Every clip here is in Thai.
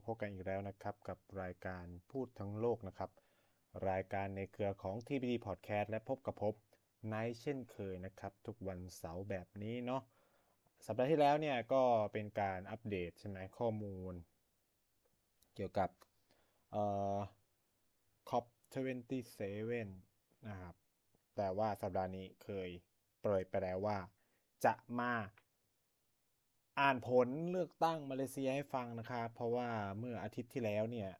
าพบกันอีกแล้วนะครับ กับรายการพูดทั้งโลกนะครับ รายการในเครือของ TBD Podcast และพบกับพบไนเช่นเคยนะครับ ทุกวันเสาร์แบบนี้เนาะสัปดาห์ที่แล้วเนี่ยก็เป็นการอัปเดตใช่ไหมข้อมูล เกี่ยวกับเอ่อ COP27 นะครับแต่ว่าสัปดาห์นี้เคยเปรยไปแล้วว่า จะมา อ่านผลเลือกตั้งมาเลเซียให้ฟังนะครับ เพราะว่าเมื่ออาทิตย์ที่แล้วเนี่ย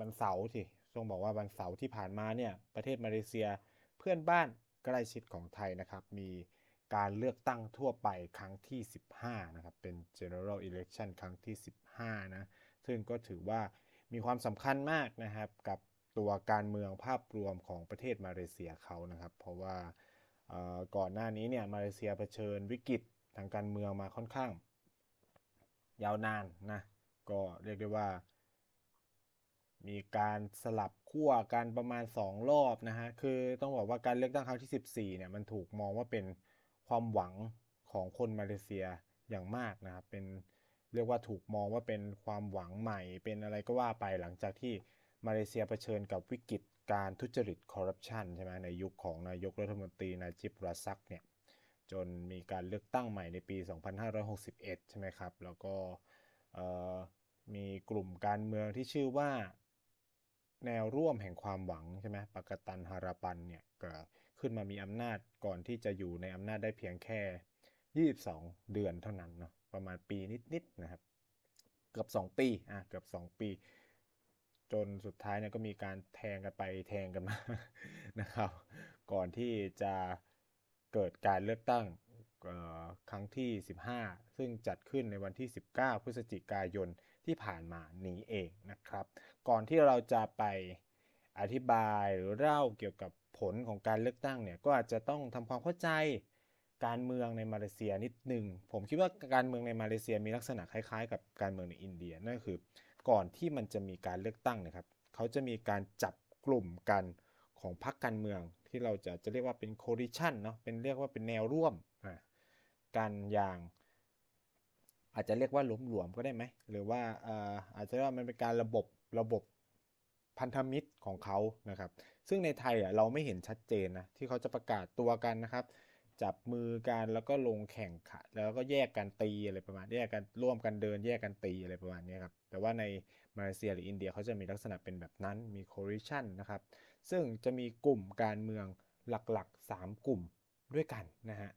วันเสาร์สิต้องบอกว่าวันเสาร์ที่ผ่านมาเนี่ยประเทศมาเลเซียเพื่อนบ้านใกล้ชิดของไทยนะครับ มีการเลือกตั้งทั่วไปครั้งที่ 15 นะครับ เป็น general election ครั้งที่ 15 นะ ซึ่งก็ถือว่ามีความสำคัญมากนะครับกับตัวการเมืองภาพรวมของประเทศมาเลเซียเขานะครับ เพราะว่าก่อนหน้านี้เนี่ยมาเลเซียเผชิญวิกฤตทางการเมืองมาค่อนข้าง ยาวนานนะ ก็เรียกได้ว่า มีการสลับขั้วกันประมาณ 2 รอบนะฮะ คือต้องบอกว่าการเลือกตั้งครั้งที่ 14 เนี่ย มันถูกมองว่าเป็นความหวังของคนมาเลเซียอย่างมากนะครับ เป็นเรียกว่าถูกมองว่าเป็นความหวังใหม่ เป็นอะไรก็ว่าไปหลังจากที่มาเลเซียเผชิญกับวิกฤตการทุจริตคอร์รัปชันใช่ไหมในยุคของนายกรัฐมนตรีนาจิบราซักเนี่ย จนมีการเลือกตั้งใหม่ในปี 2561 ใช่ไหมครับ แล้วก็มีกลุ่มการเมืองที่ชื่อว่าแนวร่วมแห่งความหวังใช่ไหมปกตันฮาราปันเนี่ยก็ขึ้นมามีอำนาจก่อนที่จะอยู่ในอำนาจได้เพียงแค่ 22 เดือนเท่านั้นเนาะประมาณปีนิดๆนะครับ เกือบ 2 ปีอะเกือบ 2 ปี จนสุดท้ายเนี่ยก็มีการแทงกันไปแทงกันมานะครับ ก่อนที่จะ เกิดการเลือกตั้งครั้งที่ 15 ซึ่งจัดขึ้นในวันที่ 19 พฤศจิกายนที่ผ่านมานี้เองนะครับ ก่อนที่เราจะไปอธิบายหรือเล่าเกี่ยวกับผลของการเลือกตั้งเนี่ยก็อาจจะต้องทำความเข้าใจการเมืองในมาเลเซียนิดหนึ่งผมคิดว่าการเมืองในมาเลเซียมีลักษณะคล้ายๆ กับการเมืองในอินเดียนั่นคือ ก่อนที่มันจะมีการเลือกตั้งนะครับ เขาจะมีการจับกลุ่มกันของพรรคการเมือง ที่เราจะจะเรียกว่าเป็นโคดิชันเนาะเป็นเรียกว่าเป็นแนวร่วมกันอย่างอาจจะเรียกว่าล้มหลวมก็ได้ไหมหรือว่าอาจจะว่ามันเป็นการระบบระบบพันธมิตรของเขานะครับ ซึ่งในไทยอะเราไม่เห็นชัดเจนนะที่เขาจะประกาศตัวกันนะครับ จับมือกันแล้วก็ลงแข่งขันแล้วก็แยกกันตีอะไรประมาณแยกกันร่วมกันเดินแยกกันตีอะไรประมาณนี้ครับแต่ว่าในมาเลเซียหรืออินเดียเขาจะมีลักษณะเป็นแบบนั้นมีโคริชันนะครับซึ่งจะมีกลุ่มการเมืองหลักๆ 3 กลุ่มด้วยกันนะฮะ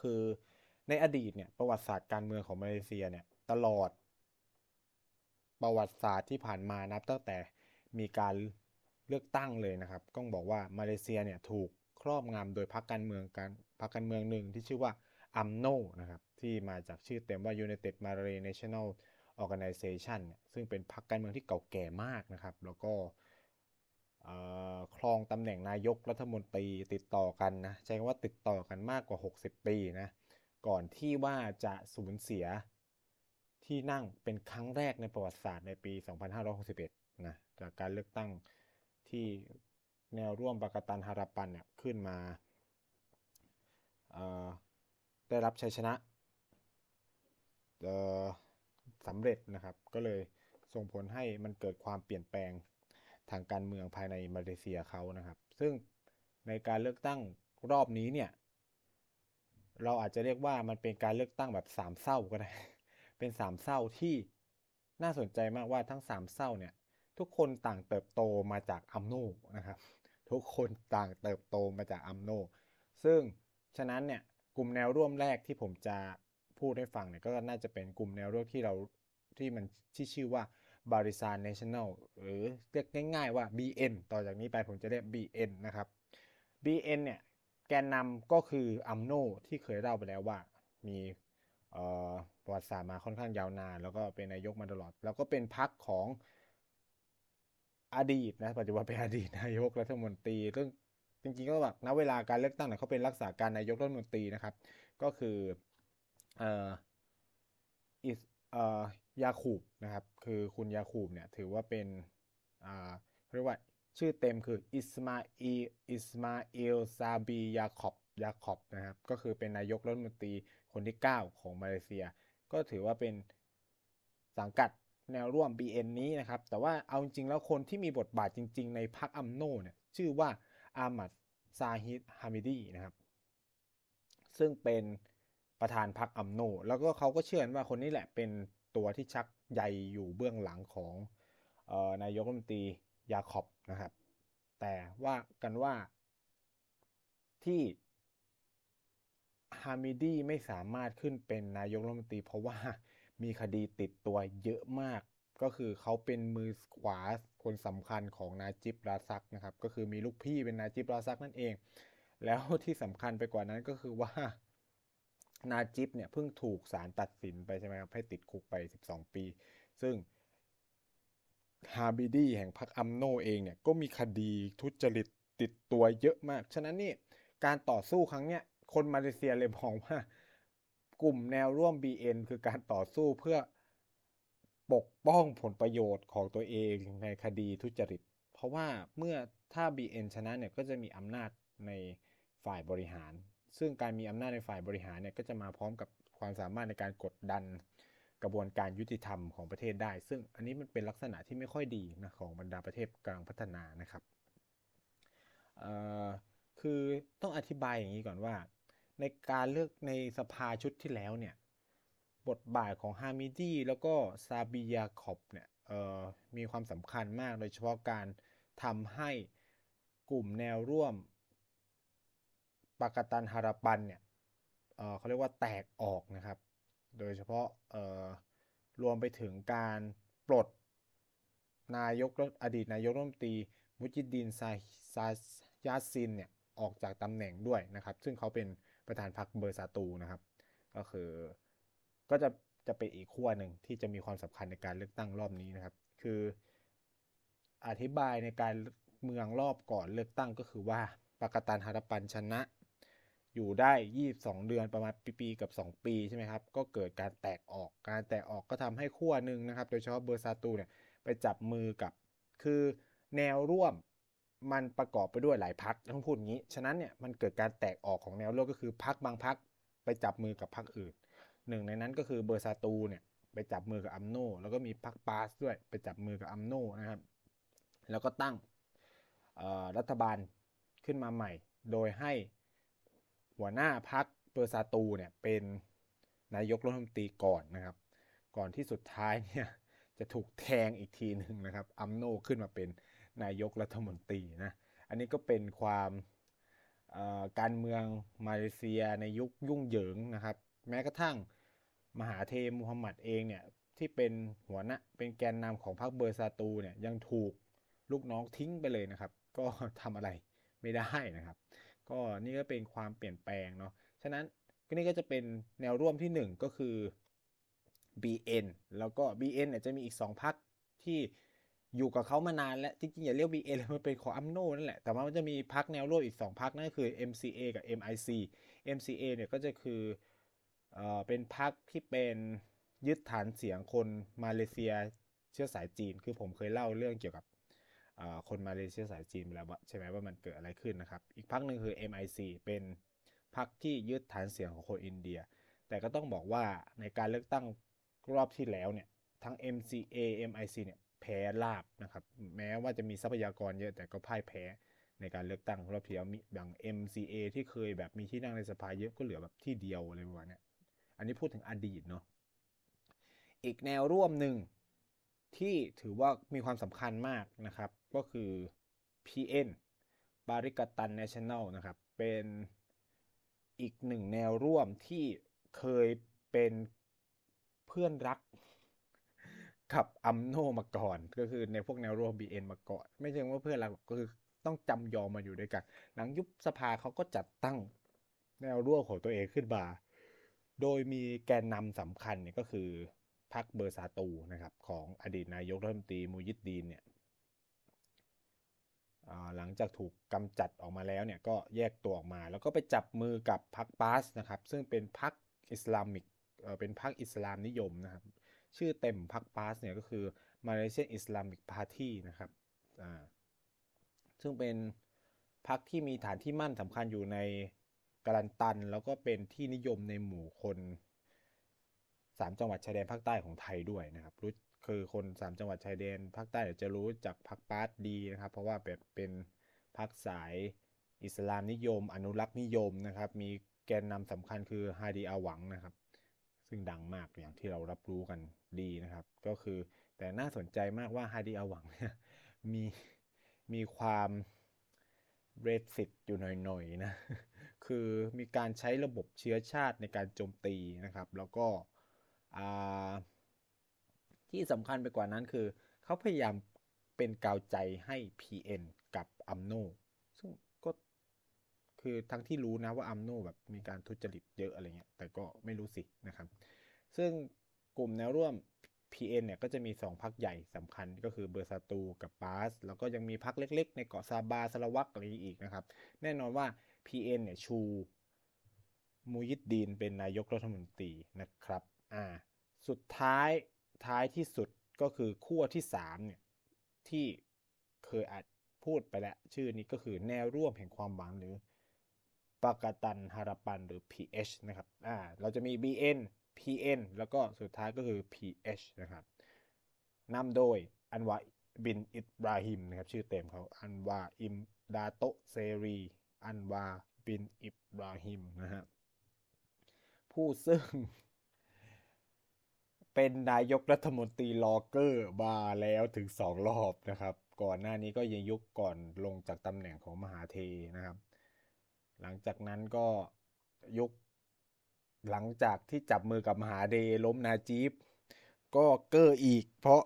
คือในอดีตเนี่ยประวัติศาสตร์การเมืองของมาเลเซียเนี่ยตลอด ประวัติศาสตร์ที่ผ่านมานับตั้งแต่มีการเลือกตั้งเลยนะครับต้องบอกว่ามาเลเซียเนี่ยถูกครอบงำโดยพรรคการเมืองการพรรคการเมืองหนึ่งที่ชื่อว่าอัมโนนะครับที่มาจากชื่อเต็มว่า United Malay National Organization เนี่ยซึ่งเป็นพรรคการเมืองที่เก่าแก่มากนะครับ แล้วก็ ครองตำแหน่งนายกรัฐมนตรีติดต่อกันนะใช้คำว่าติดต่อกันมากกว่า 60 ปีนะก่อนที่ว่าจะสูญเสียที่นั่งเป็นครั้งแรกในประวัติศาสตร์ในปี 2561นะจากการเลือกตั้งที่แนวร่วมปากตันฮาราปันเนี่ยขึ้นมาได้รับชัยชนะสำเร็จนะครับ ก็เลยส่งผลให้มันเกิดความเปลี่ยนแปลง ทางการเมืองภายในมาเลเซียเขานะครับ ซึ่งในการเลือกตั้งรอบนี้เนี่ย เราอาจจะเรียกว่ามันเป็นการเลือกตั้งแบบสามเศร้าก็ได้ เป็นสามเศร้าที่น่าสนใจมากว่าทั้งสามเศร้าเนี่ย ทุกคนต่างเติบโตมาจากอัมโนนะครับ ทุกคนต่างเติบโตมาจากอัมโน ซึ่งฉะนั้นเนี่ยกลุ่มแนวร่วมแรกที่ผมจะพูดให้ฟังเนี่ยก็น่าจะเป็นกลุ่มแนวร่วมที่เราที่มันที่ชื่อว่า Barisan Nasional หรือเรียกง่ายๆว่า BN ต่อจากนี้ไปผมจะเรียก BN นะครับ BN เนี่ยแกนนำก็คืออัมโนที่เคยเล่าไปแล้วว่ามีประวัติศาสตร์มาค่อนข้างยาวนาน แล้วก็เป็นนายกมาตลอด แล้วก็เป็นพรรคของอดีตนะปัจจุบันเป็นอดีตนายกรัฐมนตรีซึ่งจริงๆก็แบบณเวลาการเลือกตั้งเนี่ยเขาเป็นรักษาการนายกรัฐมนตรีนะครับ ก็คือเอ่ออิสเอ่อ ยาคูบนะครับ คือคุณยาคูบเนี่ยถือว่าเป็นเรียกว่าชื่อเต็มคืออิสมาอีอิสมาอิลซาบียาคอบยาคอบนะครับ ก็คือเป็นนายกรัฐมนตรีคนที่ 9 ของมาเลเซีย ก็ถือว่าเป็นสังกัดแนวร่วม BN นี้นะครับ แต่ว่าเอาจริงๆแล้วคนที่มีบทบาทจริง ๆ ในพรรคอัมโนเนี่ยชื่อว่าอามัดซาฮิดฮามิดีนะครับ ซึ่งเป็นประธานพรรคอัมโน แล้วก็เขาก็เชื่อว่าคนนี้แหละเป็น ตัวที่ชักใยอยู่เบื้องหลังของออนายกรัฐมนตรียาคอบนะครับ แต่ว่ากันว่าที่ฮามิดีไม่สามารถขึ้นเป็นนายกรัฐมนตรี เพราะว่ามีคดีติดตัวเยอะมาก ก็คือเขาเป็นมือขวาคนสำคัญของนาจิบราซักนะครับ ก็คือมีลูกพี่เป็นนาจิบราซักนั่นเอง แล้วที่สำคัญไปกว่านั้นก็คือว่า นาจิบเนี่ยเพิ่งถูกศาลตัดสินไปใช่ไหมครับให้ติดคุกไป 12 ปี ซึ่งฮาบิดีแห่งพรรคอัมโนเองเนี่ยก็มีคดีทุจริตติดตัวเยอะมาก ฉะนั้นนี่การต่อสู้ครั้งเนี้ยคนมาเลเซียเลยมองว่ากลุ่มแนวร่วม BN คือการต่อสู้เพื่อปกป้องผลประโยชน์ของตัวเองในคดีทุจริต เพราะว่าเมื่อถ้า BN ชนะเนี่ยก็จะมีอำนาจในฝ่ายบริหาร ซึ่งการมีอำนาจในฝ่ายบริหารเนี่ยก็จะมาพร้อมกับความสามารถในการกดดันกระบวนการยุติธรรมของประเทศได้ ซึ่งอันนี้มันเป็นลักษณะที่ไม่ค่อยดีนะของบรรดาประเทศกำลังพัฒนานะครับคือต้องอธิบายอย่างนี้ก่อนว่า ในการเลือกในสภาชุดที่แล้วเนี่ยบทบาทของฮามิดีแล้วก็ซาบิยาคอบเนี่ยมีความสำคัญมากโดยเฉพาะการทำให้กลุ่มแนวร่วม ปากตันฮาราปันเนี่ยเเขาเรียกว่าแตกออกนะครับ โดยเฉพาะรวมไปถึงการปลดนายกอดีตนายกรัฐมนตรีมุจิดินซาซายาซินเนี่ยออกจากตำแหน่งด้วยนะครับ ซึ่งเขาเป็นประธานพรรคเบอร์ซาตูนะครับ ก็คือก็จะจะเป็นอีกขั้วหนึ่งที่จะมีความสำคัญในการเลือกตั้งรอบนี้นะครับ คืออธิบายในการเมืองรอบก่อนเลือกตั้งก็คือว่าปากตันฮารปันชนะ อยู่ได้ 22 เดือนประมาณปีๆกับ 2 ปีใช่ไหมครับ ก็เกิดการแตกออก การแตกออกก็ทำให้ขั้วหนึ่งนะครับ โดยเฉพาะเบอร์ซาตูเนี่ยไปจับมือกับ คือแนวร่วมมันประกอบไปด้วยหลายพักต้องพูดงี้ ฉะนั้นเนี่ยมันเกิดการแตกออกของแนวร่วมก็คือพักบางพักไปจับมือกับพักอื่น หนึ่งในนั้นก็คือเบอร์ซาตูเนี่ยไปจับมือกับอัมโนแล้วก็มีพักปาสด้วยไปจับมือกับอัมโนนะครับ แล้วก็ตั้งรัฐบาลขึ้นมาใหม่ โดยให้ หัวหน้าพักเบอร์ซาตูเนี่ยเป็นนายกรัฐมนตรีก่อนนะครับ ก่อนที่สุดท้ายเนี่ยจะถูกแทงอีกทีหนึ่งนะครับอัมโนขึ้นมาเป็นนายกรัฐมนตรีนะอันนี้ก็เป็นความการเมืองมาเลเซียในยุคยุ่งเหยิงนะครับ แม้กระทั่งมหาเทมูฮัมหมัดเองเนี่ยที่เป็นหัวหน้าเป็นแกนนำของพรรคเบอร์ซาตูเนี่ยยังถูกลูกน้องทิ้งไปเลยนะครับ ก็ทำอะไรไม่ได้นะครับ ก็นี่ก็เป็นความเปลี่ยนแปลงเนาะฉะนั้นก็นี่ก็จะเป็นแนวร่วมที่ 1 ก็คือ BN แล้วก็ BN เนี่ยจะมีอีก 2พักที่อยู่กับเขามานานแล้วจริงๆอย่าเรียก BN เลยมันเป็นของอัมโนนั่นแหละแต่ว่ามันจะมีพักแนวร่วมอีก 2พักนั่นก็คือ MCA กับ MIC MCA เนี่ยก็จะคือเป็นพรรคที่เป็นยึดฐานเสียงคนมาเลเซียเชื้อสายจีน คือผมเคยเล่าเรื่องเกี่ยวกับ คนมาเลเซียสายจีนไปแล้วใช่ไหมว่ามันเกิดอะไรขึ้นนะครับ อีกพรรคหนึ่งคือ MIC เป็นพรรคที่ยึดฐานเสียงของคนอินเดีย แต่ก็ต้องบอกว่าในการเลือกตั้งรอบที่แล้วเนี่ยทั้ง MCA MIC เนี่ยแพ้ลาบนะครับ แม้ว่าจะมีทรัพยากรเยอะแต่ก็พ่ายแพ้ในการเลือกตั้งรอบที่แล้วอย่าง MCA ที่เคยแบบมีที่นั่งในสภาเยอะก็เหลือแบบที่เดียวอะไรประมาณนี้อันนี้พูดถึงอดีตเนาะอีกแนวร่วมหนึ่ง ที่ถือว่ามีความสำคัญมากนะครับ ก็คือ PN Perikatan Nasional นะครับ เป็นอีกหนึ่งแนวร่วมที่เคยเป็นเพื่อนรักกับอัมโนมาก่อน ก็คือในพวกแนวร่วม BN มาก่อน ไม่ใช่ว่าเพื่อนรักก็คือต้องจำยอมมาอยู่ด้วยกัน หลังยุบสภาเขาก็จัดตั้งแนวร่วมของตัวเองขึ้นมา โดยมีแกนนำสำคัญเนี่ยก็คือ พรรคเบอร์ซาตูนะครับของอดีตนายกรัฐมนตรีมูยิดดีนเนี่ยหลังจากถูกกำจัดออกมาแล้วเนี่ยก็แยกตัวออกมา แล้วก็ไปจับมือกับพรรคปาสนะครับซึ่งเป็นพรรค Islamic เป็นพรรคอิสลามนิยมนะครับชื่อเต็มพรรคปาสเนี่ยก็คือ Malaysian Islamic Party นะครับซึ่งเป็นพรรคที่มีฐานที่มั่นสำคัญอยู่ในกาลันตัน แล้วก็เป็นที่นิยมในหมู่คน 3 จังหวัดชายแดนภาคใต้ของไทยด้วยนะครับรู้คือคน 3 จังหวัดชายแดนภาคใต้จะรู้จักพรรคปาร์ตดีนะครับ เพราะว่าแบบเป็นพรรคสายอิสลามนิยม อนุรักษ์นิยมนะครับ มีแกนนำสำคัญคือฮาดีอาหวังนะครับ ซึ่งดังมากอย่างที่เรารับรู้กันดีนะครับ ก็คือแต่น่าสนใจมากว่าฮาดีอาหวังเนี่ยมีมีความเรสิตอยู่หน่อยๆนะ คือมีการใช้ระบบเชื้อชาติในการโจมตีนะครับ แล้วก็ ที่สำคัญไปกว่านั้นคือ เขาพยายามเป็นกาวใจให้ PN กับอัมโนซึ่งก็คือทั้งที่รู้นะว่าอัมโนแบบมีการทุจริตเยอะอะไรเงี้ย แต่ก็ไม่รู้สินะครับ ซึ่งกลุ่มแนวร่วม PN เนี่ยก็จะมี 2พักใหญ่สำคัญก็คือเบอร์ซาตูกับบาส แล้วก็ยังมีพักเล็กๆ ในเกาะซาบาสลวักอะไรอีกนะครับ แน่นอนว่า PN เนี่ยชูมูยิดดีนเป็นนายกรัฐมนตรีนะครับ อ่าสุดท้ายท้ายที่สุดก็คือขั้วที่3เนี่ยที่เคยอาจพูดไปแล้วชื่อนี้ก็คือแนวร่วมแห่งความหวังหรือปากตันฮาราปันหรือ PH นะครับอ่าเราจะมี BN PN แล้วก็สุดท้ายก็คือ PH นะครับนำโดยอันวาร์บินอิบราฮิมนะครับชื่อเต็มเขาอันวาร์อิมดาโต๊ะเซอรี อันวาร์บินอิบราฮิมนะฮะผู้ซึ่ง เป็นนายกรัฐมนตรีรอเก้อมาแล้วถึงสองรอบนะครับ ก่อนหน้านี้ก็ยังยุคก่อนลงจากตำแหน่งของมหาเธร์นะครับ หลังจากนั้นก็ยุคหลังจากที่จับมือกับมหาเดล้มนาจีบก็เกอร์อีก เพราะ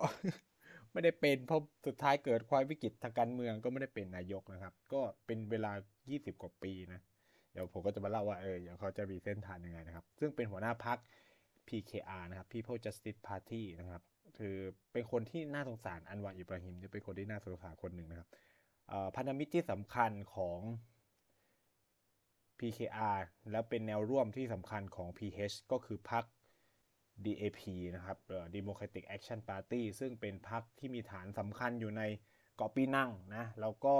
ไม่ได้เป็นเพราะสุดท้ายเกิดความวิกฤตทางการเมืองก็ไม่ได้เป็นนายกนะครับ ก็เป็นเวลา 20 กว่าปีนะ เดี๋ยวผมก็จะมาเล่าว่าเออเดี๋ยวเขาจะมีเส้นทางยังไงนะครับ ซึ่งเป็นหัวหน้าพัก PKR นะครับ People Justice Party นะครับคือเป็นคนที่น่าสงสารอันวาอิบราฮิมจะเป็นคนที่น่าสงสารคนหนึ่งนะครับพันธมิตรที่สำคัญของ PKR แล้วเป็นแนวร่วมที่สำคัญของ PH ก็คือพรรค DAP นะครับ Democratic Action Party ซึ่งเป็นพรรคที่มีฐานสำคัญอยู่ในเกาะปีนังนะ แล้วก็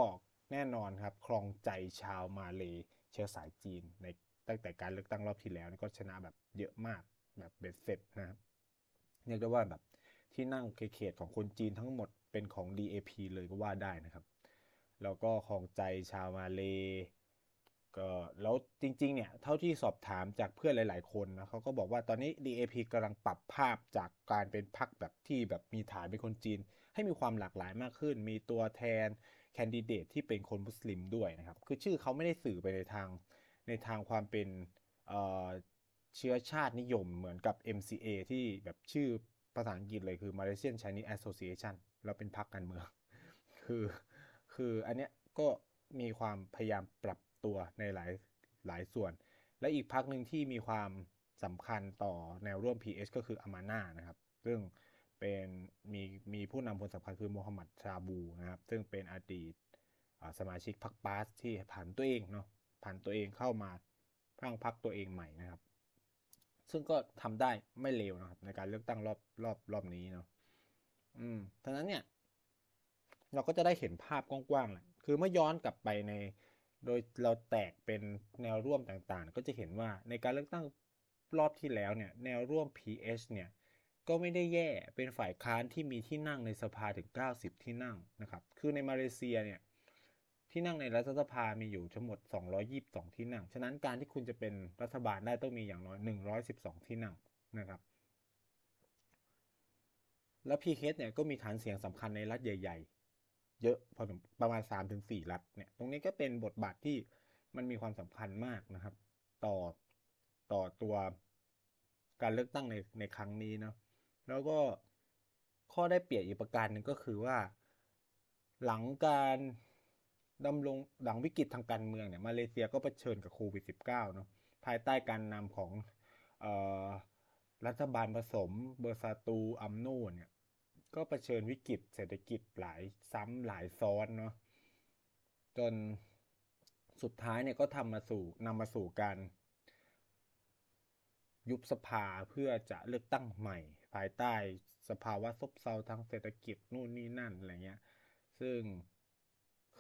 แน่นอนครับ ครองใจชาวมาเลเชื้อสายจีนในตั้งแต่การเลือกตั้งรอบที่แล้วก็ชนะแบบเยอะมาก แบบเบ็ดเสร็จนะครับเรียกได้ว่าแบบที่นั่งเขตของคนจีนทั้งหมดเป็นของ DAP เลยก็ว่าได้นะครับ แล้วก็ครองใจชาวมาเลก็แล้วจริงๆเนี่ยเท่าที่สอบถามจากเพื่อนหลาย ๆ คนนะเขาก็บอกว่าตอนนี้ DAP กำลังปรับภาพจากการเป็นพรรคแบบที่แบบมีฐานเป็นคนจีน ให้มีความหลากหลายมากขึ้น มีตัวแทนแคนดิเดตที่เป็นคนมุสลิมด้วยนะครับ คือชื่อเขาไม่ได้สื่อไปในทางในทางความเป็น เชื้อชาตินิยมเหมือนกับ MCA ที่แบบชื่อภาษาอังกฤษเลยคือ Malaysian Chinese Association แล้วเป็นพรรคการเมือง คือ คืออันเนี้ยก็มีความพยายามปรับตัวในหลายหลายส่วน และอีกพักหนึ่งที่มีความสำคัญต่อแนวร่วม PS ก็คืออามาน่านะครับ ซึ่งเป็นมีมีผู้นำคนสำคัญคือโมฮัมหมัดชาบูนะครับ ซึ่งเป็นอดีตสมาชิกพรรคปาสที่ผ่านตัวเองเนาะผ่านตัวเองเข้ามาพังพรรคตัวเองใหม่นะครับ ซึ่งก็ทำได้ไม่เลวนะครับ ในการเลือกตั้งรอบรอบรอบนี้เนาะอืมดังนั้นเนี่ย เราก็จะได้เห็นภาพกว้างๆแหละคือเมื่อย้อนกลับไปใน โดยเราแตกเป็นแนวร่วมต่างๆ ก็จะเห็นว่าในการเลือกตั้งรอบที่แล้วเนี่ย แนวร่วม PH เนี่ย ก็ไม่ได้แย่เป็นฝ่ายค้านที่มีที่นั่งในสภาถึง 90 ที่นั่งนะครับ คือในมาเลเซียเนี่ย ที่นั่งในรัฐสภามีอยู่ทั้งหมด 222 ที่นั่ง ฉะนั้นการที่คุณจะเป็นรัฐบาลได้ต้องมีอย่างน้อย 112 ที่นั่งนะครับ และ PH เคทเนี่ยก็มีฐานเสียงสำคัญในรัฐใหญ่ ๆ เยอะพอประมาณ 3-4 รัฐเนี่ย ตรงนี้ก็เป็นบทบาทที่มันมีความสำคัญมากนะครับ ต่อต่อตัวการเลือกตั้งในในครั้งนี้เนาะแล้วก็ข้อได้เปรียบอีกประการหนึ่งก็คือว่า หลังการ ดำรงหลังวิกฤตทางการเมืองเนี่ยมาเลเซียก็เผชิญกับโควิด -19 เนาะภายใต้การนำของออรัฐบาลผสมเบอร์ซาตูอัมโนเนี่ยก็เผชิญวิกฤตเศรษฐกิจหลายซ้ำหลายซ้อนเนาะจนสุดท้ายเนี่ยก็ทำมาสู่นำมาสู่การยุบสภาเพื่อจะเลือกตั้งใหม่ ภายใต้สภาวะซบเซาทางเศรษฐกิจนู่นนี่นั่นอะไรเงี้ย ซึ่ง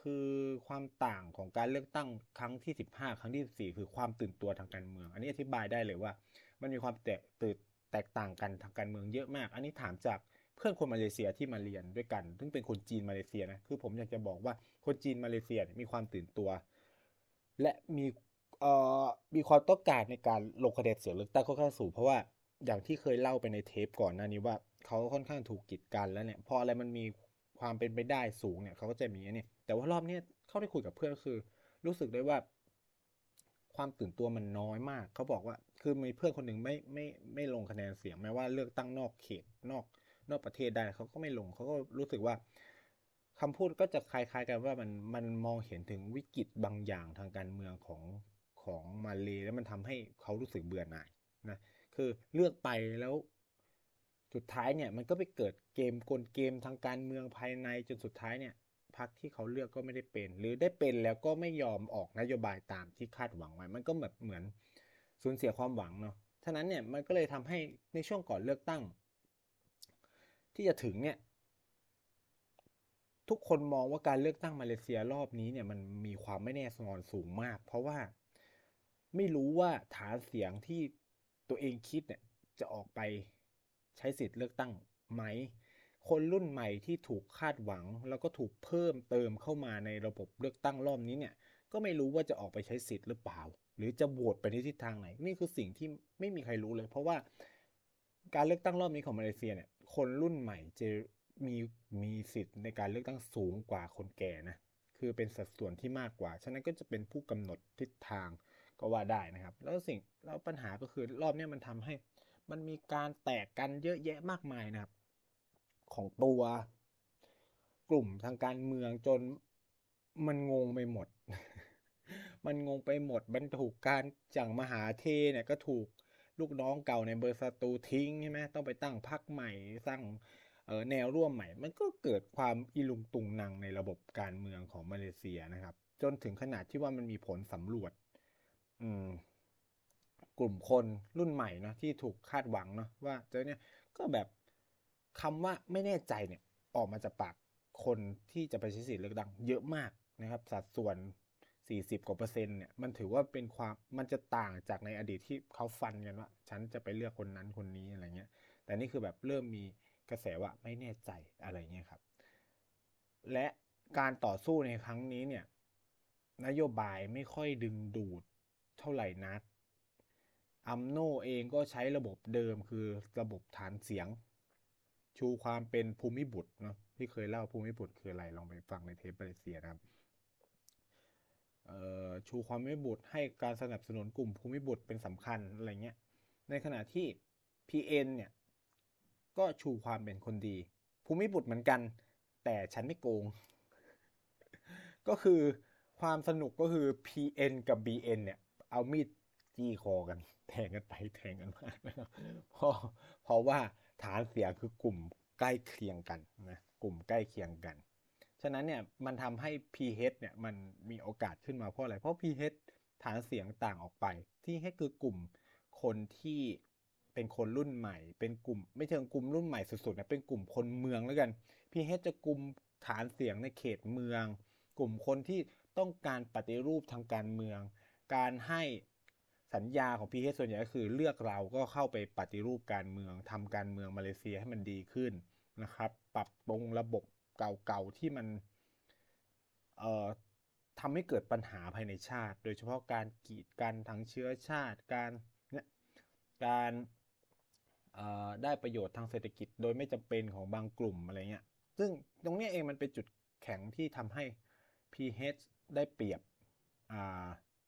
คือความต่างของการเลือกตั้งครั้งที่ 15 ครั้งที่ 14 คือความตื่นตัวทางการเมือง อันนี้อธิบายได้เลยว่า มันมีความแตกตื่นแตกต่างกันทางการเมืองเยอะมาก อันนี้ถามจากเพื่อนคนมาเลเซียที่มาเรียนด้วยกัน ซึ่งเป็นคนจีนมาเลเซียนะ คือผมอยากจะบอกว่าคนจีนมาเลเซียมีความตื่นตัว และมีเอ่อมีความต้องการในการลงคะแนนเสียงเลือกตั้งค่อนข้างสูงเพราะว่าอย่างที่เคยเล่าไปในเทปก่อนหน้านี้ว่าเขาค่อนข้างถูกกีดกันแล้วเนี่ยพออะไรมันมีความเป็นไปได้สูงเนี่ยเขาก็จะมีเนี่ย แต่ว่ารอบนี้เข้าได้คุยกับเพื่อนคือ รู้สึกได้ว่า ความตื่นตัวมันน้อยมาก เขาบอกว่า คือมีเพื่อนคนหนึ่งไม่ไม่ไม่ลงคะแนนเสียงแม้ว่าเลือกตั้งนอกเขตนอกนอกประเทศได้เขาก็ไม่ลงเขาก็รู้สึกว่าคำพูดก็จะคล้าย ๆ กันว่ามันมันมองเห็นถึงวิกฤตบางอย่างทางการเมืองของของมาเลแล้วมันทำให้เขารู้สึกเบื่อหน่ายนะคือเลือกไปแล้วสุดท้ายเนี่ยมันก็ไปเกิดเกมกลเกมทางการเมืองภายในจนสุดท้ายเนี่ย พรรคที่เขาเลือกก็ไม่ได้เป็น หรือได้เป็นแล้วก็ไม่ยอมออกนโยบายตามที่คาดหวังไว้ มันก็แบบเหมือนสูญเสียความหวังเนาะฉะนั้นเนี่ยมันก็เลยทำให้ในช่วงก่อนเลือกตั้ง ที่จะถึงเนี่ยทุกคนมองว่าการเลือกตั้งมาเลเซียรอบนี้เนี่ยมันมีความไม่แน่นอนสูงมาก เพราะว่าไม่รู้ว่าฐานเสียงที่ตัวเองคิดเนี่ยจะออกไปใช้สิทธิ์เลือกตั้งไหม คนรุ่นใหม่ที่ถูกคาดหวัง แล้วก็ถูกเพิ่มเติมเข้ามาในระบบเลือกตั้งรอบนี้เนี่ย ก็ไม่รู้ว่าจะออกไปใช้สิทธิ์หรือเปล่า หรือจะโหวตไปในทิศทางไหน นี่คือสิ่งที่ไม่มีใครรู้เลย เพราะว่าการเลือกตั้งรอบนี้ของมาเลเซียเนี่ย คนรุ่นใหม่จะมีมีสิทธิ์ในการเลือกตั้งสูงกว่าคนแก่นะคือเป็นสัดส่วนที่มากกว่า ฉะนั้นก็จะเป็นผู้กำหนดทิศทางก็ว่าได้นะครับ แล้วสิ่งแล้วปัญหาก็คือรอบนี้มันทำให้ มันมีการแตกกันเยอะแยะมากมายนะครับ ของตัว กลุ่มทางการเมืองจนมันงงไปหมด มันงงไปหมดมันถูกการจังมหาเทเนี่ยก็ถูกลูกน้องเก่าในเบอร์สตูทิ้งใช่ไหมต้องไปตั้งพักใหม่สร้างแนวร่วมใหม่ มันก็เกิดความอิลุงตุงนังในระบบการเมืองของมาเลเซียนะครับ จนถึงขนาดที่ว่ามันมีผลสำรวจกลุ่มคนรุ่นใหม่นะที่ถูกคาดหวังเนาะว่าเจอเนี่ยก็แบบ คำว่าไม่แน่ใจเนี่ยออกมาจากปากคนที่จะไปใช้สิทธิ์เลือกตั้งเยอะมากนะครับ สัดส่วน 40 กว่าเปอร์เซ็นต์เนี่ยมันถือว่าเป็นความมันจะต่างจากในอดีตที่เขาฟันกันว่า ฉันจะไปเลือกคนนั้นคนนี้อะไรเงี้ย แต่นี่คือแบบเริ่มมีกระแสว่าไม่แน่ใจอะไรเงี้ยครับ และการต่อสู้ในครั้งนี้เนี่ยนโยบายไม่ค่อยดึงดูดเท่าไหร่นักอัมโนเองก็ใช้ระบบเดิมคือระบบฐานเสียง ชูความเป็นภูมิบุตรเนาะที่เคยเล่าภูมิบุตรคืออะไรลองไปฟังในเทปมาเลเซียนะครับชูความภูมิบุตรให้การสนับสนุนกลุ่มภูมิบุตรเป็นสำคัญอะไรเงี้ยในขณะที่ PN เนี่ยก็ชูความเป็นคนดี ภูมิบุตรเหมือนกัน แต่ฉันไม่โกง ก็คือความสนุกก็คือ PN กับ BN เนี่ย เอามีดจี้คอกัน แทงกันไปแทงกันมานะครับเพราะเพราะว่า ฐานเสียงคือกลุ่มใกล้เคียงกันนะกลุ่มใกล้เคียงกัน ฉะนั้นเนี่ยมันทำให้ PH เนี่ยมันมีโอกาสขึ้นมาเพราะอะไร เพราะ PH ฐานเสียงต่างออกไป ที่ให้คือกลุ่มคนที่เป็นคนรุ่นใหม่ เป็นกลุ่มไม่เชิงกลุ่มรุ่นใหม่สุดๆนะเป็นกลุ่มคนเมืองแล้วกัน PH จะกลุ่มฐานเสียงในเขตเมือง กลุ่มคนที่ต้องการปฏิรูปทางการเมือง การให้ สัญญาของพีเส่วนใหญ่ก็คือเลือกเราก็เข้าไปปฏิรูปการเมืองทำการเมืองมาเลเซียให้มันดีขึ้นนะครับ ปรับปรุงระบบเก่าๆที่มันเอ่อทำให้เกิดปัญหาภายในชาติ โดยเฉพาะการกีดกันทางเชื้อชาติ การเนี่ยการได้ประโยชน์ทางเศรษฐกิจโดยไม่จำเป็นของบางกลุ่มอะไรเงี้ย ซึ่งตรงนี้เองมันเป็นจุดแข็งที่ทำให้ PH ได้เปรียบ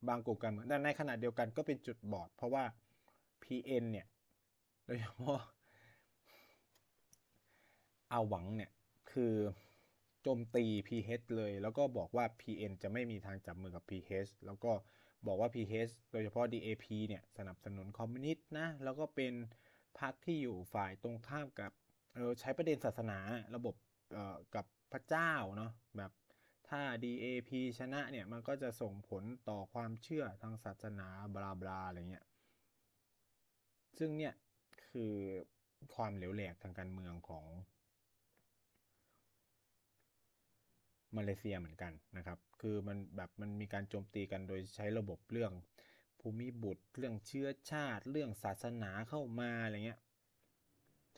บางกลุ่มการเมืองแต่ในขณะเดียวกันก็เป็นจุดบอด เพราะว่า PN เนี่ยโดยเฉพาะอาหวังเนี่ยคือโจมตี PH เลย แล้วก็บอกว่า PN จะไม่มีทางจับมือกับ PH แล้วก็บอกว่า PH โดยเฉพาะ DAP เนี่ยสนับสนุนคอมมิวนิสต์นะแล้วก็เป็นพรรคที่อยู่ฝ่ายตรงข้ามกับใช้ประเด็นศาสนาระบบเอ่อกับพระเจ้าเนาะแบบ ถ้า DAP ชนะเนี่ยมันก็จะส่งผลต่อความเชื่อทางศาสนาบลาบลาอะไรเงี้ย ซึ่งเนี่ยคือความเหลวแหลกทางการเมืองของมาเลเซียเหมือนกันนะครับ คือมันแบบมันมีการโจมตีกันโดยใช้ระบบเรื่องภูมิบุตร เรื่องเชื้อชาติ เรื่องศาสนาเข้ามาอะไรเงี้ย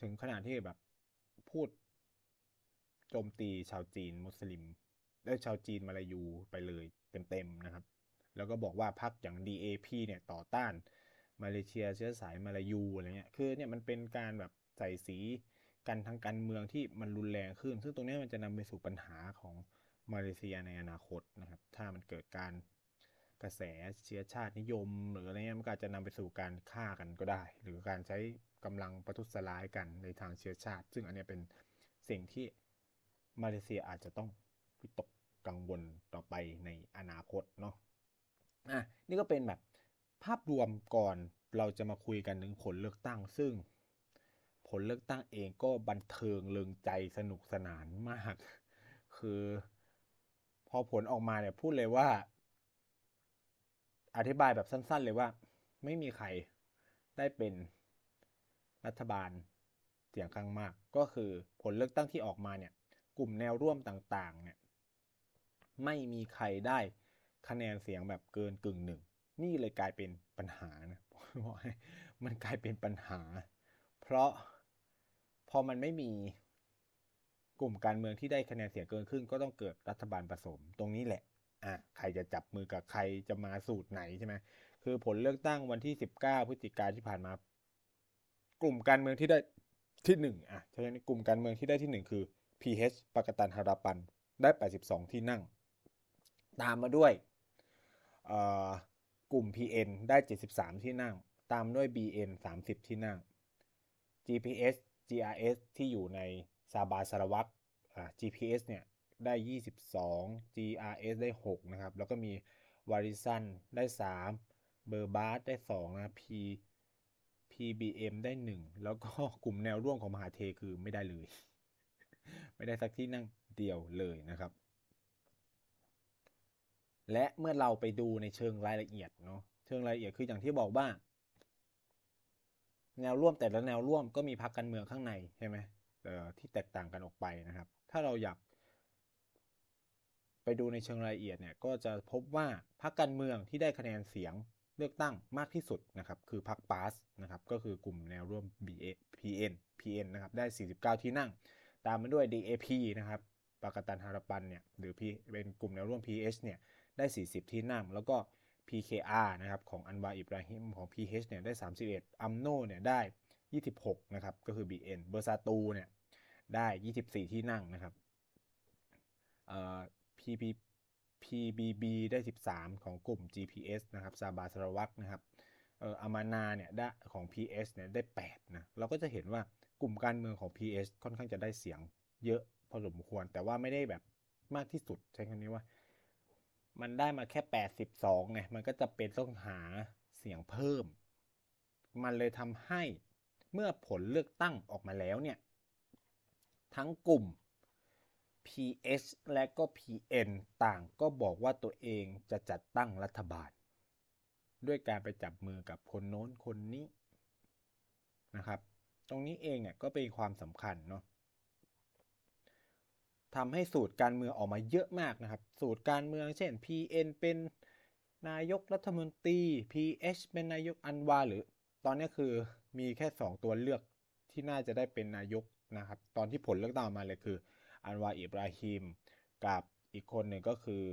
ถึงขนาดที่แบบพูดโจมตีชาวจีนมุสลิม ได้ชาวจีนมาลายูไปเลยเต็มๆนะครับ แล้วก็บอกว่าพรรคอย่าง DAP เนี่ยต่อต้านมาเลเซียเชื้อสายมาลายูอะไรเงี้ยคือเนี่ยมันเป็นการแบบใส่สีกันทางการเมืองที่มันรุนแรงขึ้น ซึ่งตรงนี้มันจะนำไปสู่ปัญหาของมาเลเซียในอนาคตนะครับ ถ้ามันเกิดการกระแสเชื้อชาตินิยม หรืออะไรเงี้ยมันก็จะนำไปสู่การฆ่ากันก็ได้ หรือการใช้กำลังประทุษร้ายกันในทางเชื้อชาติ ซึ่งอันนี้เป็นสิ่งที่มาเลเซียอาจจะต้องวิตก กังวลต่อไปในอนาคตเนาะอะนี่ก็เป็นแบบภาพรวมก่อนเราจะมาคุยกันถึงผลเลือกตั้ง ซึ่ง ผลเลือกตั้งเองก็บันเทิงเริงใจสนุกสนานมาก คือ พอผลออกมาเนี่ยพูดเลยว่า อธิบายแบบสั้น ๆ เลยว่า ไม่มีใครได้เป็นรัฐบาลเสียงข้างมาก ก็คือผลเลือกตั้งที่ออกมาเนี่ย กลุ่มแนวร่วมต่างๆ เนี่ย ไม่มีใครได้คะแนนเสียงแบบเกินกึ่งหนึ่ง นี่เลยกลายเป็นปัญหานะมันกลายเป็นปัญหา เพราะพอมันไม่มีกลุ่มการเมืองที่ได้คะแนนเสียงเกินครึ่งก็ต้องเกิดรัฐบาลผสมตรงนี้แหละอะใครจะจับมือกับใครจะมาสูตรไหนใช่ไหมคือผลเลือกตั้งวันที่ 19พฤศจิกาที่ผ่านมา กลุ่มการเมืองที่ได้ที่หนึ่งอะใช่ไหมกลุ่มการเมืองที่ได้ที่หนึ่งคือ PH ปากตันฮาราปันได้ 82 ที่นั่ง ตามมาด้วยกลุ่ม PN ได้ 73 ที่นั่ง ตามด้วย BN 30 ที่นั่ง GPS GRS ที่อยู่ในซาบาสารวัก GPS เนี่ยได้ 22 GRS ได้ 6 นะครับ แล้วก็มีวาริซันได้ 3 เบอร์บาร์ได้ 2 นะ P PBM ได้ 1 แล้วก็กลุ่มแนวร่วมของมหาเทคือไม่ได้เลย ไม่ได้สักที่นั่งเดียวเลยนะครับ และเมื่อเราไปดูในเชิงรายละเอียดเนาะเชิงรายละเอียดคืออย่างที่บอกว่า แนวร่วมแต่ละแนวร่วมก็มีพรรคการเมืองข้างในใช่ไหมที่แตกต่างกันออกไปนะครับ ถ้าเราอยาก ไปดูในเชิงรายละเอียดเนี่ยก็จะพบว่าพรรคการเมืองที่ได้คะแนนเสียงเลือกตั้งมากที่สุดนะครับคือพรรคปาสนะครับก็คือกลุ่มแนวร่วม BA PN PN นะครับได้ 49 ที่นั่ง ตามมาด้วย DAP นะครับปากตันฮาราปันเนี่ยหรือ P เป็นกลุ่มแนวร่วม PH เนี่ย ได้ 40 ที่นั่ง แล้วก็ PKR นะครับของอันวาอิบราฮิมของ PH เนี่ยได้ 31อัมโนเนี่ยได้ 26 นะครับ ก็คือ BN เบอร์ซาตูเนี่ยได้ 24 ที่นั่งนะครับเอ่อ PP PBB ได้ 13 ของกลุ่ม GPS นะครับซาบาสรวักนะครับเอ่ออามานาเนี่ยได้ของ PS เนี่ยได้8นะเราก็จะเห็นว่ากลุ่มการเมืองของ PS ค่อนข้างจะได้เสียงเยอะพอสมควร แต่ว่าไม่ได้แบบมากที่สุดใช้คำนี้ว่า มันได้มาแค่ 82ไงมันก็จะเป็นต้องหาเสียงเพิ่ม มันเลยทำให้เมื่อผลเลือกตั้งออกมาแล้วเนี่ย ทั้งกลุ่ม PS และก็ PN ต่างก็บอกว่าตัวเองจะจัดตั้งรัฐบาล ด้วยการไปจับมือกับคนโน้นคนนี้นะครับ ตรงนี้เองเนี่ยก็เป็นความสำคัญเนาะ ทำให้สูตรการเมืองออกมาเยอะมากนะครับ สูตรการเมืองเช่น PN เป็นนายกรัฐมนตรี PH เป็นนายกอันวาหรือ ตอนนี้คือมีแค่ 2 ตัวเลือกที่น่าจะได้เป็นนายกนะครับ ตอนที่ผลเลือกตั้งมาเลยคือ อันวาอิบราฮิมกับอีกคนหนึ่งก็คือ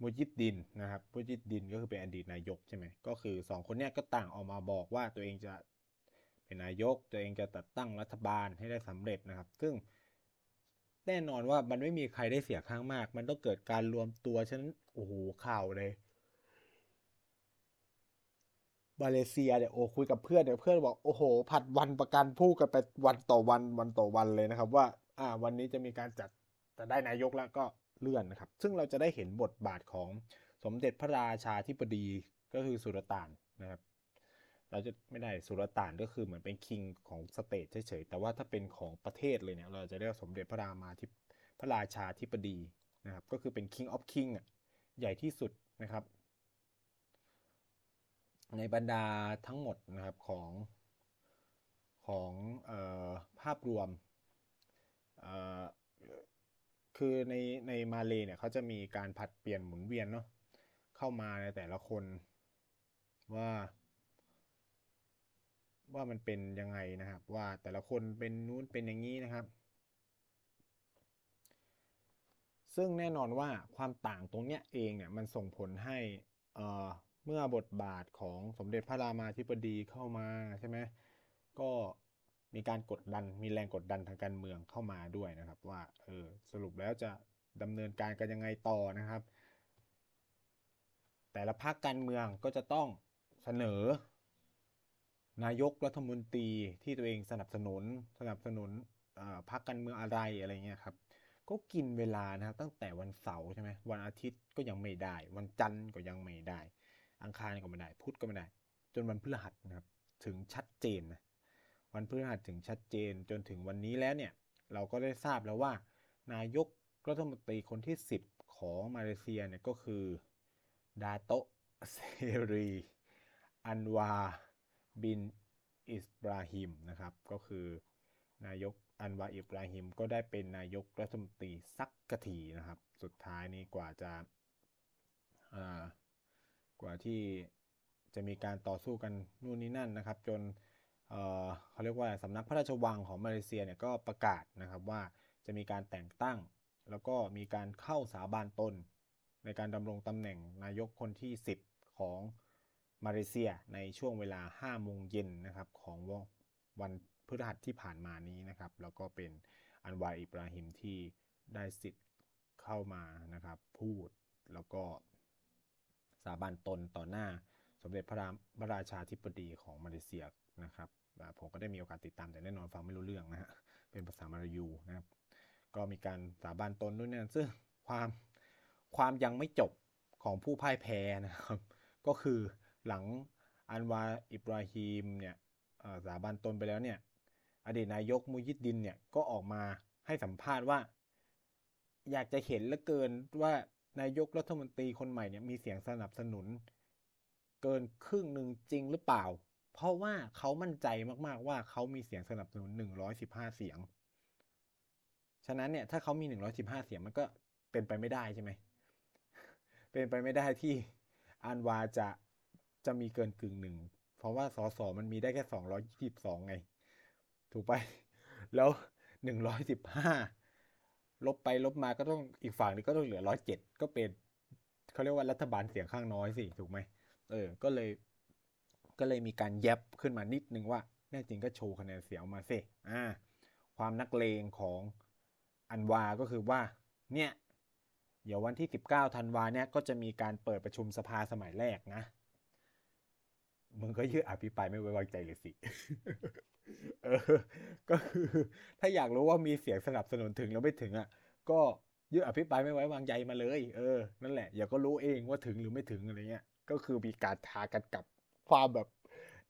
มุจิดดินนะครับมุจิดดินก็คือเป็นอดีตนายกใช่ไหมก็คือสองคนนี้ก็ต่างออกมาบอกว่าตัวเองจะ เป็นนายกตัวเองจะตัดตั้งรัฐบาลให้ได้สำเร็จนะครับ ซึ่งแน่นอนว่ามันไม่มีใครได้เสียข้างมาก มันต้องเกิดการรวมตัวฉะนั้นโอ้โหข่าวเลยมาเลเซียเนี่ยโอ้คุยกับเพื่อนเนี่ยเพื่อนบอกโอ้โห ผัดวันประกันพูดกันไปวันต่อวันวันต่อวันเลยนะครับ ว่า อ่า วันนี้จะมีการจัดจะได้นายกแล้วก็เลื่อนนะครับ ซึ่งเราจะได้เห็นบทบาทของสมเด็จพระราชาธิบดีก็คือสุลต่านนะครับ เราจะไม่ได้สุลต่านก็คือเหมือนเป็นคิงของสเตทเฉยๆแต่ว่าถ้าเป็นของประเทศเลยเนี่ยเราจะเรียกสมเด็จพระรามาธิพระราชาธิบดีนะครับก็คือเป็น king of king อะใหญ่ที่สุดนะครับ ในบรรดาทั้งหมดนะครับของของออภาพรวมคือในในมาเลเนี่ยเขาจะมีการผัดเปลี่ยนหมุนเวียนเนาะเข้ามาในแต่ละคนว่า ว่ามันเป็นยังไงนะครับ ว่าแต่ละคนเป็นนู้นเป็นอย่างนี้นะครับ ซึ่งแน่นอนว่าความต่างตรงเนี้ยเองเนี่ยมันส่งผลให้เมื่อบทบาทของสมเด็จพระรามาธิบดีเข้ามาใช่ไหมก็มีการกดดันมีแรงกดดันทางการเมืองเข้ามาด้วยนะครับ ว่าเออสรุปแล้วจะดำเนินการกันยังไงต่อนะครับ แต่ละพรรคการเมืองก็จะต้องเสนอ นายกรัฐมนตรีที่ตัวเองสนับสนุนสนับสนุนพรรคการเมืองอะไรอะไรเงี้ยครับก็กินเวลานะครับตั้งแต่วันเสาร์ใช่ไหมวันอาทิตย์ก็ยังไม่ได้ วันจันทร์ก็ยังไม่ได้ อังคารก็ไม่ได้ พุธก็ไม่ได้ จนวันพฤหัสนะครับ ถึงชัดเจนนะวันพฤหัสถึงชัดเจนจนถึงวันนี้แล้วเนี่ยเราก็ได้ทราบแล้วว่า นายกรัฐมนตรีคนที่ 10 ของมาเลเซียเนี่ยก็คือดาโตเซรี อันวา บินอิสบราฮิมนะครับก็คือนายกอันวาอิบราฮิมก็ได้เป็นนายกรัฐมนตรีสักกะทีนะครับ สุดท้ายนี้กว่าจะกว่าที่จะมีการต่อสู้กันนู่นนี่นั่นนะครับ จนเขาเรียกว่าสำนักพระราชวังของมาเลเซียเนี่ยก็ประกาศนะครับว่าจะมีการแต่งตั้ง แล้วก็มีการเข้าสาบานตน ในการดำรงตำแหน่งนายกคนที่ 10 ของ มาเลเซียในช่วงเวลา 5 โมงเย็นนะครับของวันพฤหัสที่ผ่านมานี้นะครับ แล้วก็เป็นอันวาอิบราฮิมที่ได้สิทธิ์เข้ามานะครับ พูดแล้วก็สาบานตนต่อหน้าสมเด็จพระรามพระราชาธิบดีของมาเลเซียนะครับผมก็ได้มีโอกาสติดตามแต่แน่นอนฟังไม่รู้เรื่องนะฮะเป็นภาษามาลายูนะครับ ก็มีการสาบานตนด้วยเนี่ยซึ่งความความยังไม่จบของผู้พ่ายแพ้นะครับ ก็คือ หลังอันวาอิบราฮิมเนี่ยสาบานตนไปแล้วเนี่ยอดีตนายกมุยิดดินเนี่ยก็ออกมาให้สัมภาษณ์ว่า อยากจะเห็นเหลือเกินว่านายกรัฐมนตรีคนใหม่เนี่ยมีเสียงสนับสนุน เกินครึ่งหนึ่งจริงหรือเปล่า เพราะว่าเขามั่นใจมากๆว่าเขามีเสียงสนับสนุน 115 เสียง ฉะนั้นเนี่ยถ้าเขามี 115 เสียงมันก็เป็นไปไม่ได้ใช่ไหมเป็นไปไม่ได้ที่อันวาจะ จะมีเกินกึ่งหนึ่ง เพราะว่าสสมันมีได้แค่222ไง ถูกไป แล้วหนึ่งร้อยสิบห้าลบไปลบมาก็ต้องอีกฝั่งนึงก็ต้องเหลือร้อยเจ็ดก็เป็นเขาเรียกว่ารัฐบาลเสียงข้างน้อยสิ ถูกไหมเออ ก็เลย ก็เลยมีการแยบขึ้นมานิดนึงว่าแน่จริงก็โชว์คะแนนเสียงมาสิอ่า ความนักเลงของอันวา ก็คือว่า เนี่ย เดี๋ยววันที่ 19ธันวาเนี่ย ก็จะมีการเปิดประชุมสภาสมัยแรกนะ มึงก็ยืดอภิปรายไม่ไว้วางใจเลยสิเออ ก็คือ ถ้าอยากรู้ว่ามีเสียงสนับสนุนถึงแล้วไม่ถึงอะ ก็ยื่นอภิปรายไม่ไว้วางใจมาเลย เออ นั่นแหละ อย่าก็รู้เองว่าถึงหรือไม่ถึงอะไรเงี้ย ก็คือมีการทากันกับความแบบ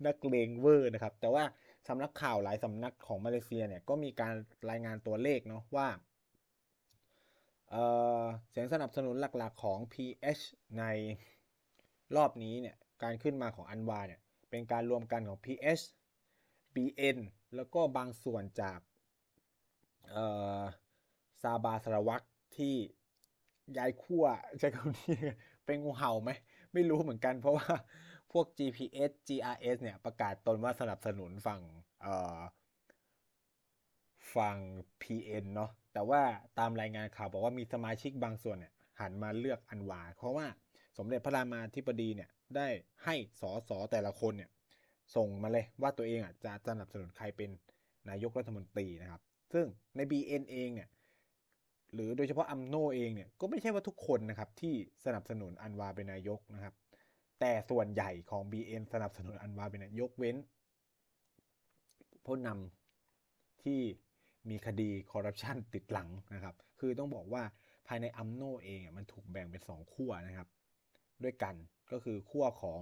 นักเลงเวอร์นะครับ แต่ว่าสำนักข่าวหลายสำนักของมาเลเซียเนี่ยก็มีการรายงานตัวเลขเนาะว่าเเสียงสนับสนุนหลักๆของ PH ในรอบนี้เนี่ย การขึ้นมาของอันวาเนี่ยเป็นการรวมกันของ PH BN แล้วก็บางส่วนจากซาบาสารวัตที่ย้ายขั้วใช้คำนี้เป็นงูเห่าไหม ไม่รู้เหมือนกันเพราะว่าพวก GPS GRS เนี่ยประกาศตนว่าสนับสนุนฝั่งฝั่ง PN เนาะแต่ว่าตามรายงานข่าวบอกว่ามีสมาชิกบางส่วนเนี่ยหันมาเลือกอันวา เพราะว่าสมเด็จพระรามาธิบดีเนี่ย ได้ให้สอสอแต่ละคนเนี่ยส่งมาเลยว่าตัวเองอะจะสนับสนุนใครเป็นนายกรัฐมนตรีนะครับ ซึ่งใน BN เองเนี่ยหรือโดยเฉพาะอัมโนเองเนี่ยก็ไม่ใช่ว่าทุกคนนะครับที่สนับสนุนอันวาเป็นนายกนะครับ แต่ส่วนใหญ่ของ BN สนับสนุนอันวาเป็นนายกเว้นผู้นำที่มีคดีคอร์รัปชันติดหลังนะครับ คือต้องบอกว่าภายในอัมโนเองมันถูกแบ่งเป็นสองขั้วนะครับ ด้วยกัน ก็คือขั้วของ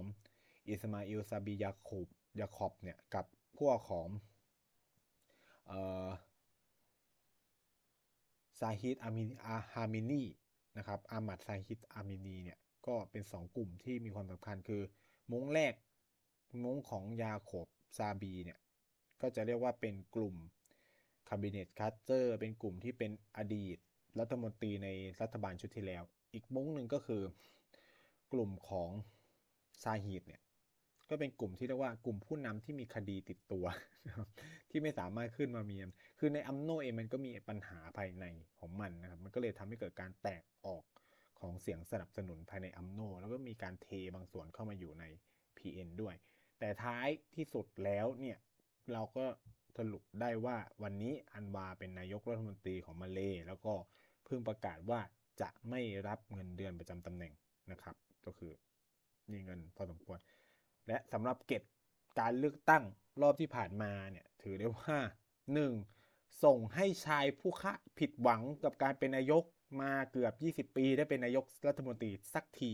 อิสมาอิลซาบิยาคูบยาคอบเนี่ยกับพวของซาฮิดอามิอาฮามินีนะครับอามัดซาฮิดอามินีเนี่ยก็เป็น 2 กลุ่มที่มีความสำคัญคือมงแรกมงของยาโคบซาบีเนี่ยก็จะเรียกว่าเป็นกลุ่มคาบิเนตคัตเตอร์เป็นกลุ่มที่เป็นอดีตรัฐมนตรีในรัฐบาลชุดที่แล้ว อีกมงหนึ่งก็คือ กลุ่มของซาฮิดเนี่ยก็เป็นกลุ่มที่เรียกว่ากลุ่มผู้นำที่มีคดีติดตัว ที่ไม่สามารถขึ้นมามีคือในอัมโนเองมันก็มีปัญหาภายในของมันนะครับ มันก็เลยทำให้เกิดการแตกออกของเสียงสนับสนุนภายในอัมโน แล้วก็มีการเทบางส่วนเข้ามาอยู่ใน PN ด้วย แต่ท้ายที่สุดแล้วเนี่ย เราก็สรุปได้ว่าวันนี้อันวาเป็นนายกรัฐมนตรีของมาเลแล้วก็เพิ่งประกาศว่าจะไม่รับเงินเดือนประจำตำแหน่งนะครับ ก็คือ มีเงินพอสมควร และสำหรับเกตการเลือกตั้งรอบที่ผ่านมาเนี่ย ถือได้ว่า 1. ส่งให้ชายผู้คะผิดหวังกับการเป็นนายกมาเกือบ 20 ปีได้เป็นนายกรัฐมนตรีสักที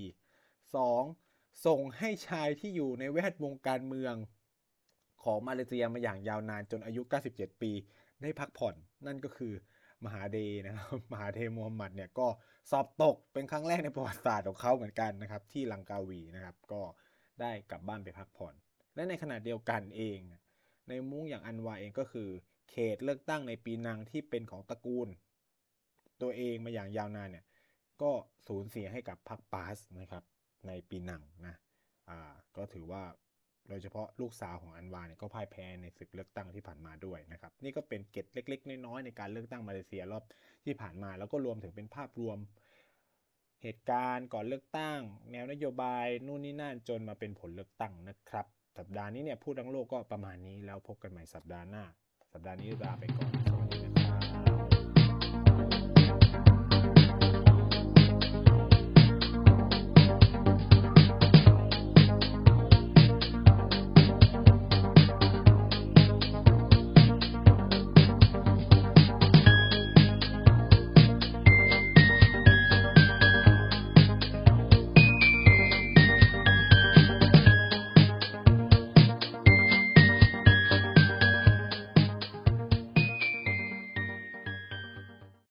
2. ส่งให้ชายที่อยู่ในแวดวงการเมืองของมาเลเซียมาอย่างยาวนานจนอายุ 97 ปี ได้พักผ่อนนั่นก็คือ มหาเดนะครับมหาเทมูฮัมหมัดเนี่ยก็สอบตกเป็นครั้งแรกในประวัติศาสตร์ของเขาเหมือนกันนะครับ ที่ลังกาวีนะครับก็ได้กลับบ้านไปพักผ่อน และในขณะเดียวกันเอง ในมุ้งอย่างอันวาเองก็คือ เขตเลือกตั้งในปีนังที่เป็นของตระกูล ตัวเองมาอย่างยาวนานเนี่ยก็สูญเสียให้กับพรรคปาสนะครับในปีนังนะอ่าก็ถือว่า โดยเฉพาะลูกสาวของอันวาเนี่ยก็พ่ายแพ้ในศึกเลือกตั้งที่ผ่านมาด้วยนะครับนี่ก็เป็นเกตเล็ก ๆ น้อยๆในการเลือกตั้งมาเลเซียรอบที่ผ่านมา แล้วก็รวมถึงเป็นภาพรวมเหตุการณ์ก่อนเลือกตั้ง แนวนโยบายนู่นนี่นั่นจนมาเป็นผลเลือกตั้งนะครับ สัปดาห์นี้เนี่ยพูดทั้งโลกก็ประมาณนี้แล้วพบกันใหม่สัปดาห์หน้า สัปดาห์นี้ลาไปก่อน